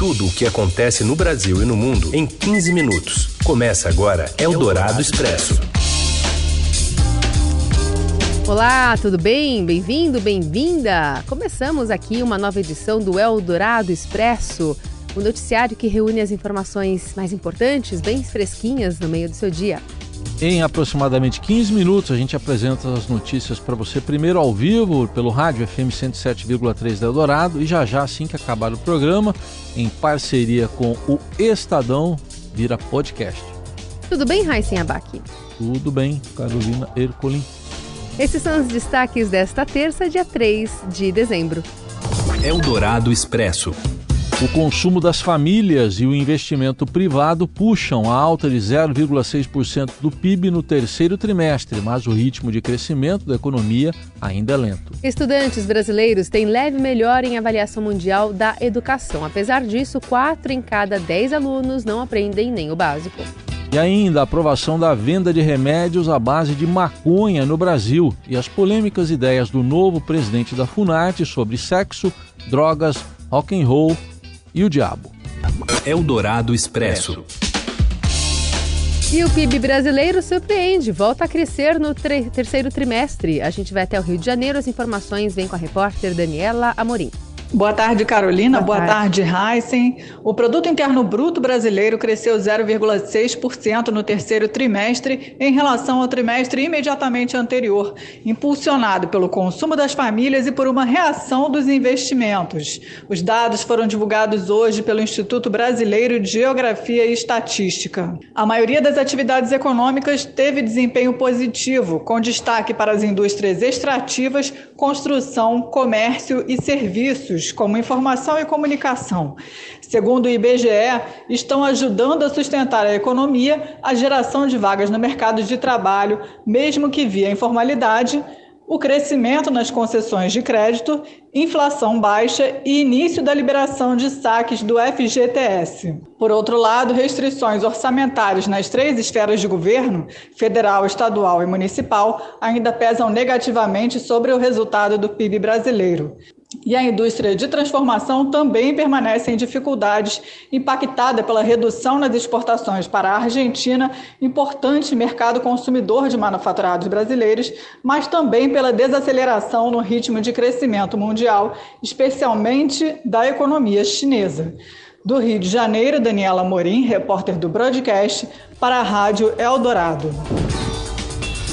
Tudo o que acontece no Brasil e no mundo em 15 minutos. Começa agora Eldorado Expresso. Olá, tudo bem? Bem-vindo, bem-vinda! Começamos aqui uma nova edição do Eldorado Expresso, o um noticiário que reúne as informações mais importantes, bem fresquinhas no meio do seu dia. Em aproximadamente 15 minutos, a gente apresenta as notícias para você, primeiro ao vivo, pelo rádio FM 107,3 da Eldorado, e já já, assim que acabar o programa, em parceria com o Estadão, vira podcast. Tudo bem, Raíssen Abac? Tudo bem, Carolina Ercolim. Esses são os destaques desta terça, dia 3 de dezembro. Eldorado Expresso. O consumo das famílias e o investimento privado puxam a alta de 0,6% do PIB no terceiro trimestre, mas o ritmo de crescimento da economia ainda é lento. Estudantes brasileiros têm leve melhora em avaliação mundial da educação. Apesar disso, quatro em cada dez alunos não aprendem nem o básico. E ainda a aprovação da venda de remédios à base de maconha no Brasil e as polêmicas ideias do novo presidente da Funarte sobre sexo, drogas, rock and roll e o diabo. Eldorado Expresso. E o PIB brasileiro surpreende, volta a crescer no terceiro trimestre. A gente vai até o Rio de Janeiro, as informações vêm com a repórter Daniela Amorim. Boa tarde, Carolina. Boa, Boa tarde, Heisen. O produto interno bruto brasileiro cresceu 0,6% no terceiro trimestre em relação ao trimestre imediatamente anterior, impulsionado pelo consumo das famílias e por uma reação dos investimentos. Os dados foram divulgados hoje pelo Instituto Brasileiro de Geografia e Estatística. A maioria das atividades econômicas teve desempenho positivo, com destaque para as indústrias extrativas, construção, comércio e serviços como informação e comunicação. Segundo o IBGE, estão ajudando a sustentar a economia, a geração de vagas no mercado de trabalho, mesmo que via informalidade, o crescimento nas concessões de crédito, inflação baixa e início da liberação de saques do FGTS. Por outro lado, restrições orçamentárias nas três esferas de governo, federal, estadual e municipal, ainda pesam negativamente sobre o resultado do PIB brasileiro. E a indústria de transformação também permanece em dificuldades, impactada pela redução nas exportações para a Argentina, importante mercado consumidor de manufaturados brasileiros, mas também pela desaceleração no ritmo de crescimento mundial, especialmente da economia chinesa. Do Rio de Janeiro, Daniela Morim, repórter do Broadcast, para a Rádio Eldorado.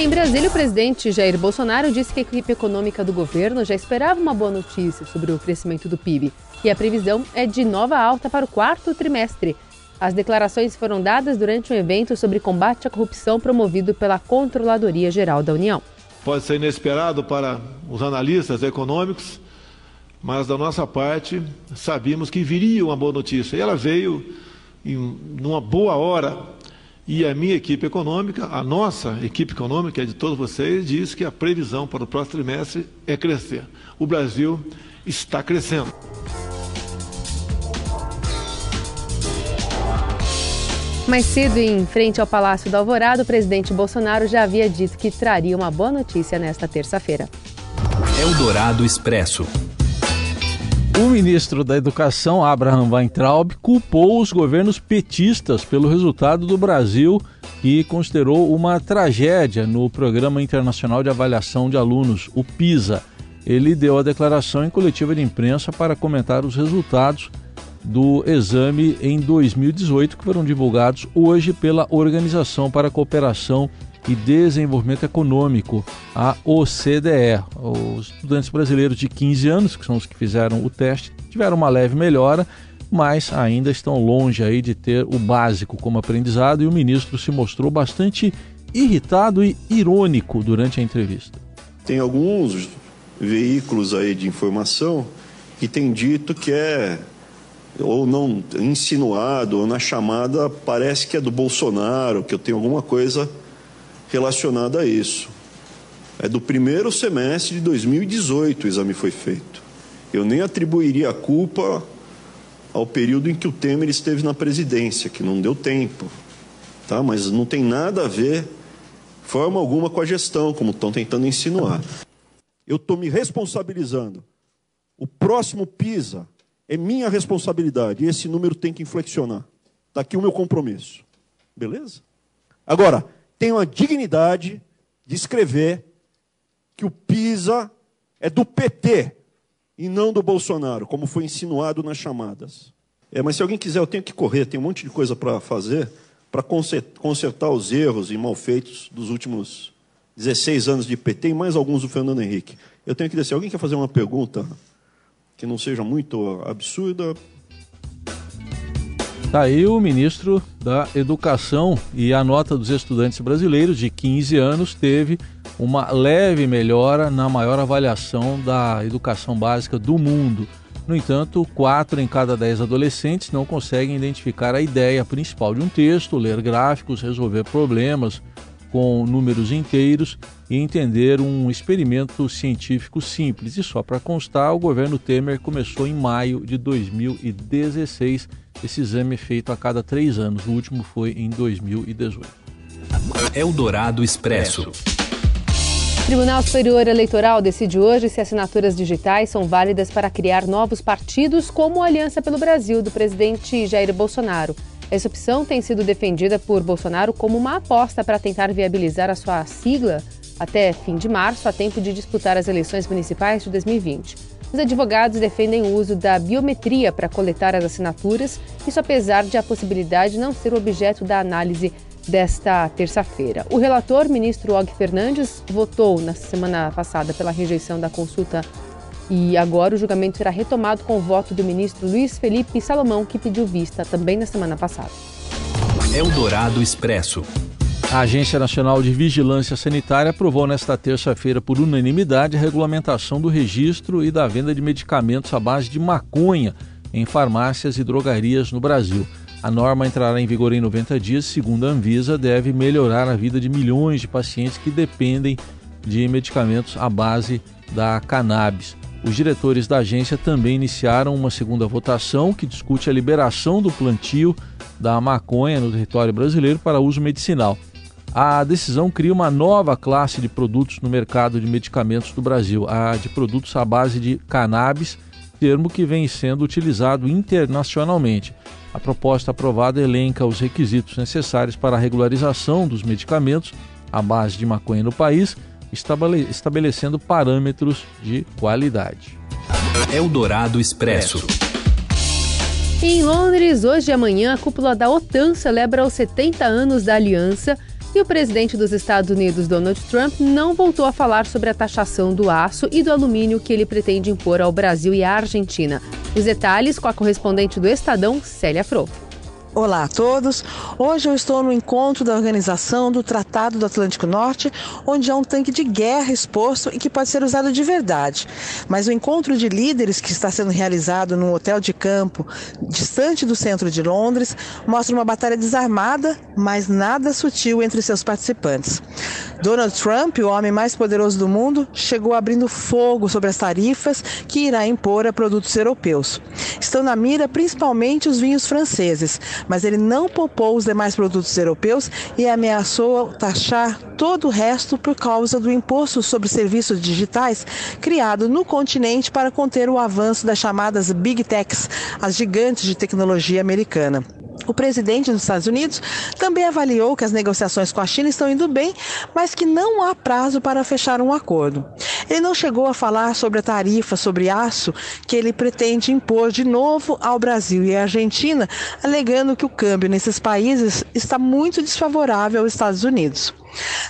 Em Brasília, o presidente Jair Bolsonaro disse que a equipe econômica do governo já esperava uma boa notícia sobre o crescimento do PIB e a previsão é de nova alta para o quarto trimestre. As declarações foram dadas durante um evento sobre combate à corrupção promovido pela Controladoria Geral da União. Pode ser inesperado para os analistas econômicos, mas da nossa parte sabíamos que viria uma boa notícia e ela veio em uma boa hora e a minha equipe econômica, a nossa equipe econômica, é de todos vocês, diz que a previsão para o próximo trimestre é crescer. O Brasil está crescendo. Mais cedo, em frente ao Palácio do Alvorada, o presidente Bolsonaro já havia dito que traria uma boa notícia nesta terça-feira. Eldorado Expresso. O ministro da Educação, Abraham Weintraub, culpou os governos petistas pelo resultado do Brasil e considerou uma tragédia no Programa Internacional de Avaliação de Alunos, o PISA. Ele deu a declaração em coletiva de imprensa para comentar os resultados do exame em 2018 que foram divulgados hoje pela Organização para a Cooperação e Desenvolvimento Econômico, a OCDE. Os estudantes brasileiros de 15 anos, que são os que fizeram o teste, tiveram uma leve melhora, mas ainda estão longe aí de ter o básico como aprendizado e o ministro se mostrou bastante irritado e irônico durante a entrevista. Tem alguns veículos aí de informação que têm dito que é ou não insinuado ou na chamada parece que é do Bolsonaro, que eu tenho alguma coisa relacionada a isso. É do primeiro semestre de 2018 o exame foi feito. Eu nem atribuiria a culpa ao período em que o Temer esteve na presidência, que não deu tempo. Tá? Mas não tem nada a ver, forma alguma, com a gestão, como estão tentando insinuar. Eu estou me responsabilizando. O próximo PISA É minha responsabilidade. E esse número tem que inflexionar. Está aqui o meu compromisso. Beleza? Agora, tenho a dignidade de escrever que o PISA é do PT e não do Bolsonaro, como foi insinuado nas chamadas. É, mas se alguém quiser, eu tenho que correr, tem um monte de coisa para fazer para consertar os erros e malfeitos dos últimos 16 anos de PT e mais alguns do Fernando Henrique. Eu tenho que dizer, se alguém quer fazer uma pergunta que não seja muito absurda. Está aí o ministro da Educação e a nota dos estudantes brasileiros de 15 anos teve uma leve melhora na maior avaliação da educação básica do mundo. No entanto, quatro em cada dez adolescentes não conseguem identificar a ideia principal de um texto, ler gráficos, resolver problemas com números inteiros e entender um experimento científico simples. E só para constar, o governo Temer começou em maio de 2016 esse exame feito a cada três anos. O último foi em 2018. Eldorado Expresso. O Tribunal Superior Eleitoral decide hoje se assinaturas digitais são válidas para criar novos partidos, como a Aliança pelo Brasil, do presidente Jair Bolsonaro. Essa opção tem sido defendida por Bolsonaro como uma aposta para tentar viabilizar a sua sigla até fim de março, a tempo de disputar as eleições municipais de 2020. Os advogados defendem o uso da biometria para coletar as assinaturas, isso apesar de a possibilidade não ser objeto da análise desta terça-feira. O relator, ministro Og Fernandes, votou na semana passada pela rejeição da consulta e agora o julgamento será retomado com o voto do ministro Luiz Felipe Salomão, que pediu vista também na semana passada. Eldorado Expresso. A Agência Nacional de Vigilância Sanitária aprovou nesta terça-feira, por unanimidade, a regulamentação do registro e da venda de medicamentos à base de maconha em farmácias e drogarias no Brasil. A norma entrará em vigor em 90 dias, segundo a Anvisa, deve melhorar a vida de milhões de pacientes que dependem de medicamentos à base da cannabis. Os diretores da agência também iniciaram uma segunda votação que discute a liberação do plantio da maconha no território brasileiro para uso medicinal. A decisão cria uma nova classe de produtos no mercado de medicamentos do Brasil, a de produtos à base de cannabis, termo que vem sendo utilizado internacionalmente. A proposta aprovada elenca os requisitos necessários para a regularização dos medicamentos à base de maconha no país estabelecendo parâmetros de qualidade. Eldorado Expresso. Em Londres, hoje e amanhã, a cúpula da OTAN celebra os 70 anos da aliança e o presidente dos Estados Unidos, Donald Trump, não voltou a falar sobre a taxação do aço e do alumínio que ele pretende impor ao Brasil e à Argentina. Os detalhes com a correspondente do Estadão, Célia Froufo. Olá a todos. Hoje eu estou no encontro da organização do Tratado do Atlântico Norte, onde há um tanque de guerra exposto e que pode ser usado de verdade. Mas o encontro de líderes que está sendo realizado num hotel de campo distante do centro de Londres mostra uma batalha desarmada, mas nada sutil entre seus participantes. Donald Trump, o homem mais poderoso do mundo, chegou abrindo fogo sobre as tarifas que irá impor a produtos europeus. Estão na mira principalmente os vinhos franceses mas ele não poupou os demais produtos europeus e ameaçou taxar todo o resto por causa do imposto sobre serviços digitais criado no continente para conter o avanço das chamadas Big Techs, as gigantes de tecnologia americana. O presidente dos Estados Unidos também avaliou que as negociações com a China estão indo bem, mas que não há prazo para fechar um acordo. Ele não chegou a falar sobre a tarifa sobre aço que ele pretende impor de novo ao Brasil e à Argentina, alegando que o câmbio nesses países está muito desfavorável aos Estados Unidos.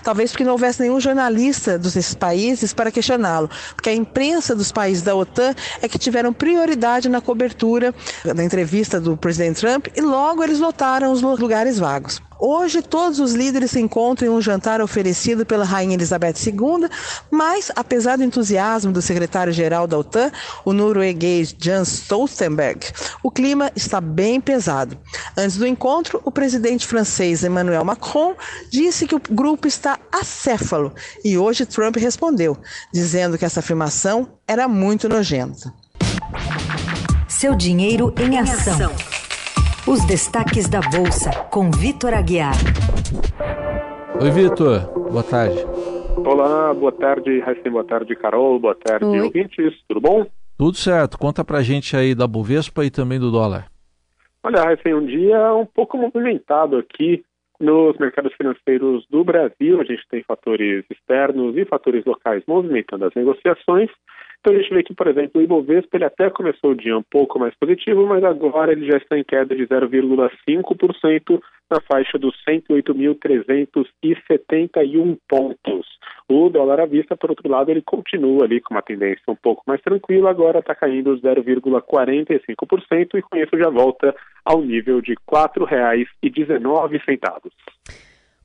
Talvez porque não houvesse nenhum jornalista desses países para questioná-lo, porque a imprensa dos países da OTAN é que tiveram prioridade na cobertura da entrevista do presidente Trump e logo eles lotaram os lugares vagos. Hoje, todos os líderes se encontram em um jantar oferecido pela Rainha Elizabeth II, mas, apesar do entusiasmo do secretário-geral da OTAN, o norueguês Jens Stoltenberg, o clima está bem pesado. Antes do encontro, o presidente francês Emmanuel Macron disse que o grupo está acéfalo e hoje Trump respondeu, dizendo que essa afirmação era muito nojenta. Seu dinheiro em ação. Os destaques da Bolsa, com Vitor Aguiar. Oi, Vitor. Boa tarde. Olá, boa tarde, Raíssa, boa tarde, Carol, boa tarde, Oi. ouvintes. Tudo bom? Tudo certo. Conta pra gente aí da Bovespa e também do dólar. Olha, assim, um dia um pouco movimentado aqui nos mercados financeiros do Brasil. A gente tem fatores externos e fatores locais movimentando as negociações. Então a gente vê que, por exemplo, o Ibovespa ele até começou o dia um pouco mais positivo, mas agora ele já está em queda de 0,5% na faixa dos 108.371 pontos. O dólar à vista, por outro lado, ele continua ali com uma tendência um pouco mais tranquila, agora está caindo 0,45% e com isso já volta ao nível de R$ 4,19.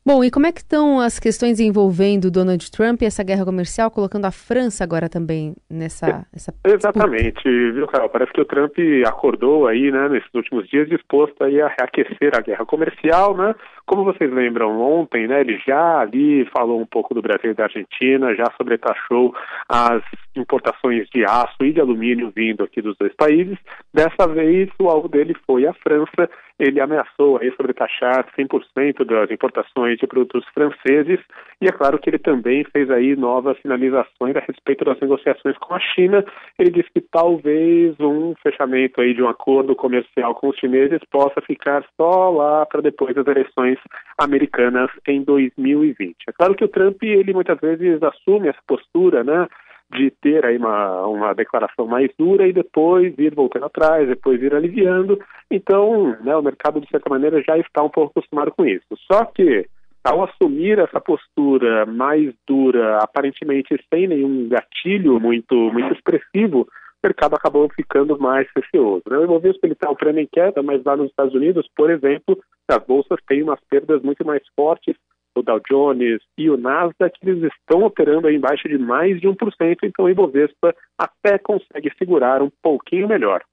Bom, e como é que estão as questões envolvendo Donald Trump e essa guerra comercial, colocando a França agora também nessa... Essa... Exatamente, viu, Carol? Parece que o Trump acordou aí, né, nesses últimos dias, disposto aí a reaquecer a guerra comercial, né? Como vocês lembram, ontem, né, ele já ali falou um pouco do Brasil e da Argentina, já sobretaxou as importações de aço e de alumínio vindo aqui dos dois países. Dessa vez, o alvo dele foi a França. Ele ameaçou aí sobretaxar 100% das importações de produtos franceses e é claro que ele também fez aí novas sinalizações a respeito das negociações com a China. Ele disse que talvez um fechamento aí de um acordo comercial com os chineses possa ficar só lá para depois das eleições americanas em 2020. É claro que o Trump ele muitas vezes assume essa postura, né? de ter aí uma, uma declaração mais dura e depois ir voltando atrás, depois ir aliviando. Então, né, o mercado, de certa maneira, já está um pouco acostumado com isso. Só que, ao assumir essa postura mais dura, aparentemente sem nenhum gatilho muito, muito expressivo, o mercado acabou ficando mais receoso. Né? O Ibovespa está operando em queda, mas lá nos Estados Unidos, por exemplo, as bolsas têm umas perdas muito mais fortes o Dow Jones e o Nasdaq, eles estão operando aí embaixo de mais de 1%, então o Ibovespa até consegue segurar um pouquinho melhor.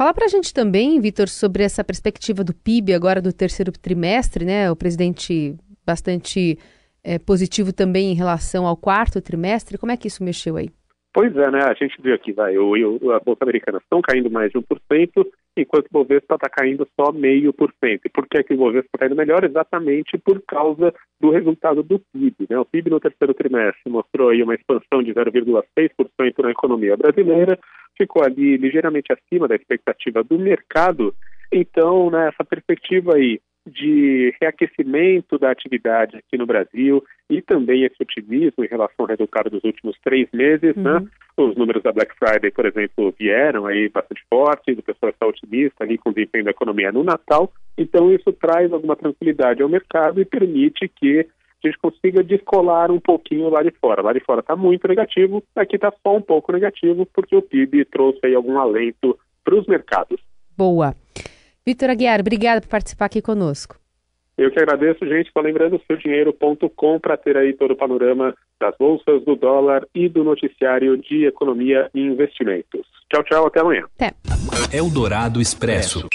Fala para a gente também, Vitor, sobre essa perspectiva do PIB agora do terceiro trimestre, né? O presidente bastante é, positivo também em relação ao quarto trimestre. Como é que isso mexeu aí? Pois é, né? A gente viu aqui, vai, o, o, a Bolsa Americana estão caindo mais de 1%, enquanto o Bovespa está caindo só meio por cento. E por que, que o Bovespa está indo melhor? Exatamente por causa do resultado do PIB. Né? O PIB no terceiro trimestre mostrou aí uma expansão de 0,6% na economia brasileira, ficou ali ligeiramente acima da expectativa do mercado. Então, né, essa perspectiva aí de reaquecimento da atividade aqui no Brasil e também esse otimismo em relação ao resultado dos últimos três meses, né? uhum. né? Os números da Black Friday, por exemplo, vieram aí bastante fortes, o pessoal está otimista ali com o desempenho da economia no Natal, então isso traz alguma tranquilidade ao mercado e permite que a gente consiga descolar um pouquinho lá de fora. Lá de fora está muito negativo, aqui está só um pouco negativo, porque o PIB trouxe aí algum alento para os mercados. Boa. Vitor Aguiar, obrigada por participar aqui conosco. Eu que agradeço, gente. Só lembrando, seudinheiro.com para ter aí todo o panorama das bolsas, do dólar e do noticiário de economia e investimentos. Tchau, tchau, até amanhã. Até. Eldorado Expresso.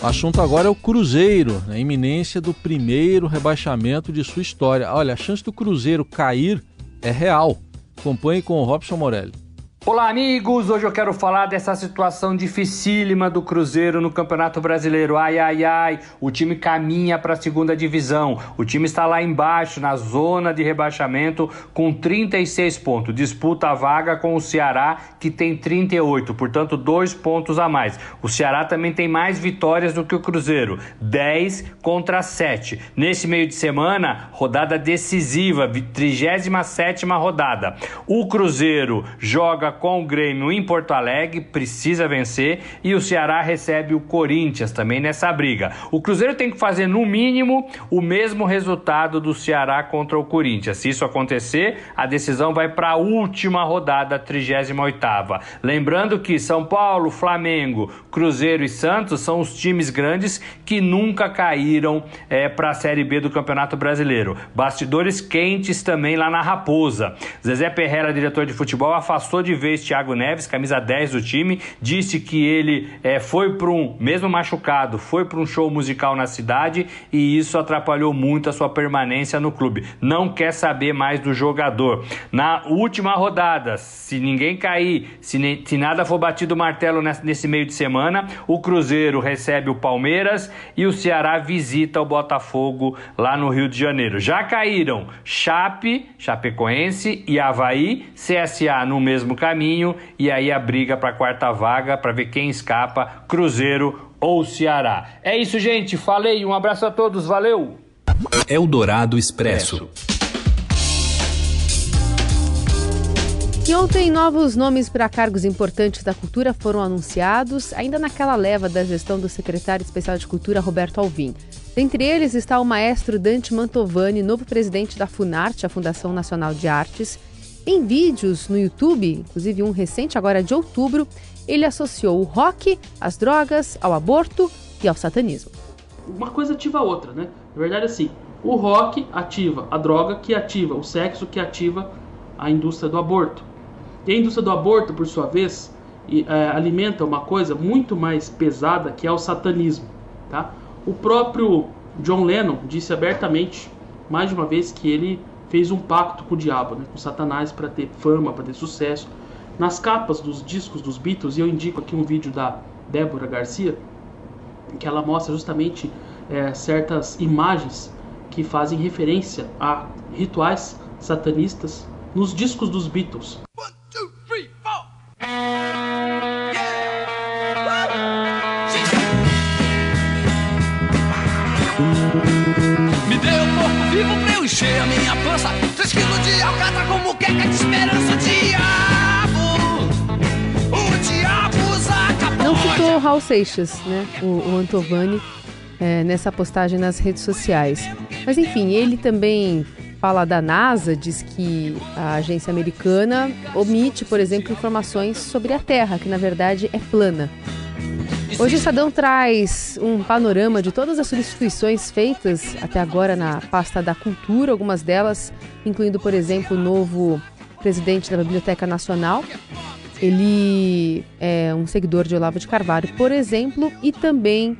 O assunto agora é o Cruzeiro, a iminência do primeiro rebaixamento de sua história. Olha, a chance do Cruzeiro cair é real. Acompanhe com o Robson Morelli. Olá, amigos! Hoje eu quero falar dessa situação dificílima do Cruzeiro no Campeonato Brasileiro. Ai, ai, ai! O time caminha para a segunda divisão. O time está lá embaixo, na zona de rebaixamento, com 36 pontos. Disputa a vaga com o Ceará, que tem 38, portanto, dois pontos a mais. O Ceará também tem mais vitórias do que o Cruzeiro, 10 contra 7. Nesse meio de semana, rodada decisiva, 37 rodada. O Cruzeiro joga com o Grêmio em Porto Alegre, precisa vencer, e o Ceará recebe o Corinthians também nessa briga. O Cruzeiro tem que fazer, no mínimo, o mesmo resultado do Ceará contra o Corinthians. Se isso acontecer, a decisão vai para a última rodada, 38. Lembrando que São Paulo, Flamengo, Cruzeiro e Santos são os times grandes que nunca caíram é, para a Série B do Campeonato Brasileiro. Bastidores quentes também lá na Raposa. Zezé Perrera, diretor de futebol, afastou de vez Thiago Neves, camisa 10 do time, disse que ele é, foi para um, mesmo machucado, foi para um show musical na cidade e isso atrapalhou muito a sua permanência no clube. Não quer saber mais do jogador. Na última rodada, se ninguém cair, se, se nada for batido o martelo nesse, nesse meio de semana, o Cruzeiro recebe o Palmeiras e o Ceará visita o Botafogo lá no Rio de Janeiro. Já caíram Chape, Chapecoense e Havaí, CSA no mesmo caminho caminho e aí a briga para a quarta vaga para ver quem escapa, Cruzeiro ou Ceará. É isso, gente. Falei. Um abraço a todos. Valeu. Eldorado Expresso. E ontem, novos nomes para cargos importantes da cultura foram anunciados, ainda naquela leva da gestão do secretário especial de Cultura, Roberto Alvim. Dentre eles está o maestro Dante Mantovani, novo presidente da Funarte, a Fundação Nacional de Artes. Em vídeos no YouTube, inclusive um recente agora de outubro, ele associou o rock às drogas, ao aborto e ao satanismo. Uma coisa ativa a outra, né? Na verdade, assim, o rock ativa a droga, que ativa o sexo, que ativa a indústria do aborto. E a indústria do aborto, por sua vez, é, alimenta uma coisa muito mais pesada que é o satanismo. Tá? O próprio John Lennon disse abertamente, mais de uma vez, que ele fez um pacto com o diabo, né, com Satanás, para ter fama, para ter sucesso. Nas capas dos discos dos Beatles, e eu indico aqui um vídeo da Débora Garcia, que ela mostra justamente é, certas imagens que fazem referência a rituais satanistas nos discos dos Beatles. Me dê um corpo vivo encher a minha pança. Três quilos de alcatra como queca de esperança. Diabo, o diabo Não citou Raul Seixas, né? O, o Antovani, é, nessa postagem nas redes sociais. Mas enfim, ele também fala da NASA, diz que a agência americana omite, por exemplo, informações sobre a Terra, que na verdade é plana. Hoje o Estadão traz um panorama de todas as substituições feitas até agora na pasta da cultura, algumas delas incluindo, por exemplo, o novo presidente da Biblioteca Nacional. Ele é um seguidor de Olavo de Carvalho, por exemplo, e também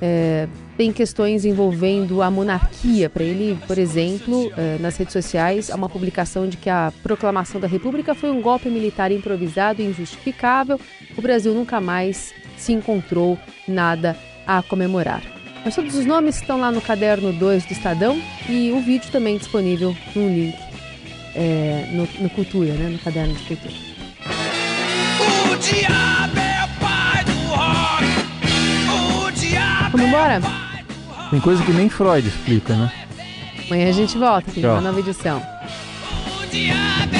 é, tem questões envolvendo a monarquia. Para ele, por exemplo, é, nas redes sociais, há uma publicação de que a proclamação da República foi um golpe militar improvisado e injustificável. O Brasil nunca mais se encontrou nada a comemorar. Mas todos os nomes estão lá no caderno 2 do Estadão e o vídeo também disponível no link é, no, no, Cultura, né, no caderno de Cultura. O diabo é o pai do rock. O diabo Vamos embora? Tem coisa que nem Freud explica, né? Amanhã a gente volta, tem uma nova edição. O diabo